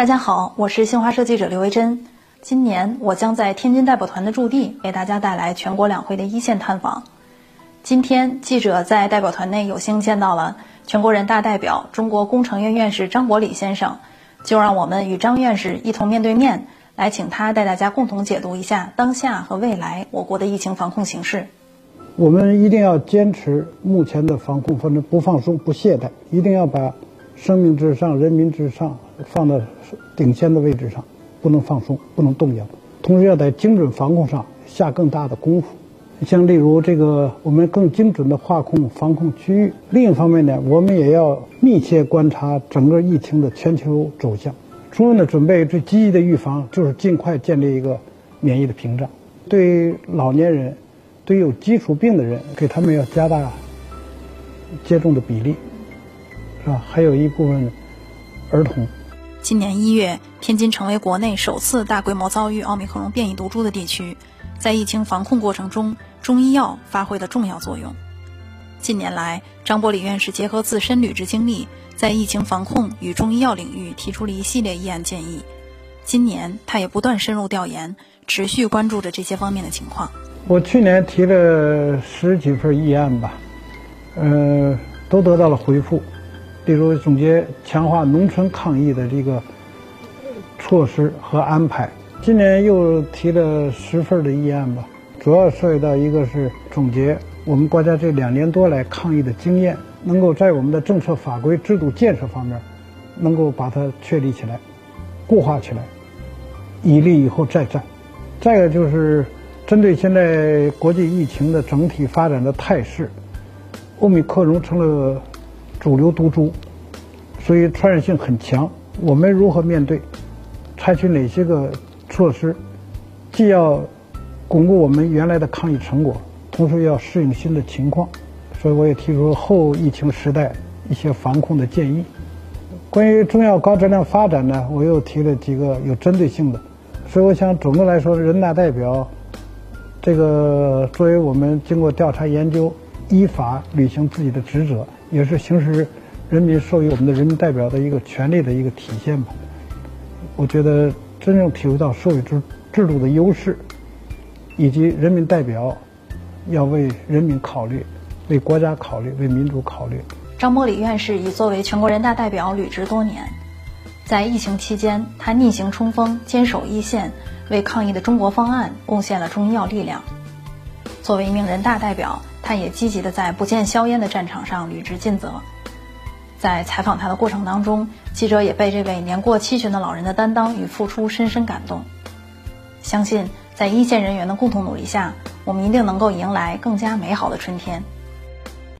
大家好，我是新华社记者刘维珍。今年我将在天津代表团的驻地为大家带来全国两会的一线探访。今天，记者在代表团内有幸见到了全国人大代表、中国工程院院士张伯礼先生，就让我们与张院士一同面对面，来请他带大家共同解读一下当下和未来我国的疫情防控形势。我们一定要坚持目前的防控方针，不放松、不懈怠，一定要把生命至上、人民至上放到顶先的位置上。不能放松，不能动摇，同时要在精准防控上下更大的功夫。像例如这个，我们更精准的划控防控区域。另一方面呢，我们也要密切观察整个疫情的全球走向，充分的准备，最积极的预防就是尽快建立一个免疫的屏障。对老年人，对有基础病的人，给他们要加大接种的比例，是吧？还有一部分儿童。今年一月，天津成为国内首次大规模遭遇奥密克戎变异毒株的地区，在疫情防控过程中，中医药发挥了重要作用。近年来，张伯礼院士结合自身履职经历，在疫情防控与中医药领域提出了一系列议案建议。今年，他也不断深入调研，持续关注着这些方面的情况。我去年提了十几份议案吧，呃，都得到了回复。例如总结强化农村抗疫的这个措施和安排。今年又提了十份的议案吧，主要涉及到一个是总结我们国家这两年多来抗疫的经验，能够在我们的政策法规制度建设方面，能够把它确立起来、固化起来，以利以后再战。再一个就是针对现在国际疫情的整体发展的态势，欧米克戎成了。主流毒株，所以传染性很强。我们如何面对？采取哪些个措施？既要巩固我们原来的抗疫成果，同时要适应新的情况。所以我也提出后疫情时代一些防控的建议。关于中药高质量发展呢，我又提了几个有针对性的。所以我想总的来说，人大代表这个作为我们经过调查研究，依法履行自己的职责。也是行使人民授予我们的人民代表的一个权利的一个体现吧。我觉得真正体会到授予制制度的优势，以及人民代表要为人民考虑、为国家考虑、为民主考虑。张伯礼院士已作为全国人大代表履职多年，在疫情期间，他逆行冲锋，坚守一线，为抗疫的中国方案贡献了中医药力量。作为一名人大代表。他也积极的在不见硝烟的战场上履职尽责。在采访他的过程当中，记者也被这位年过七旬的老人的担当与付出深深感动。相信在一线人员的共同努力下，我们一定能够迎来更加美好的春天。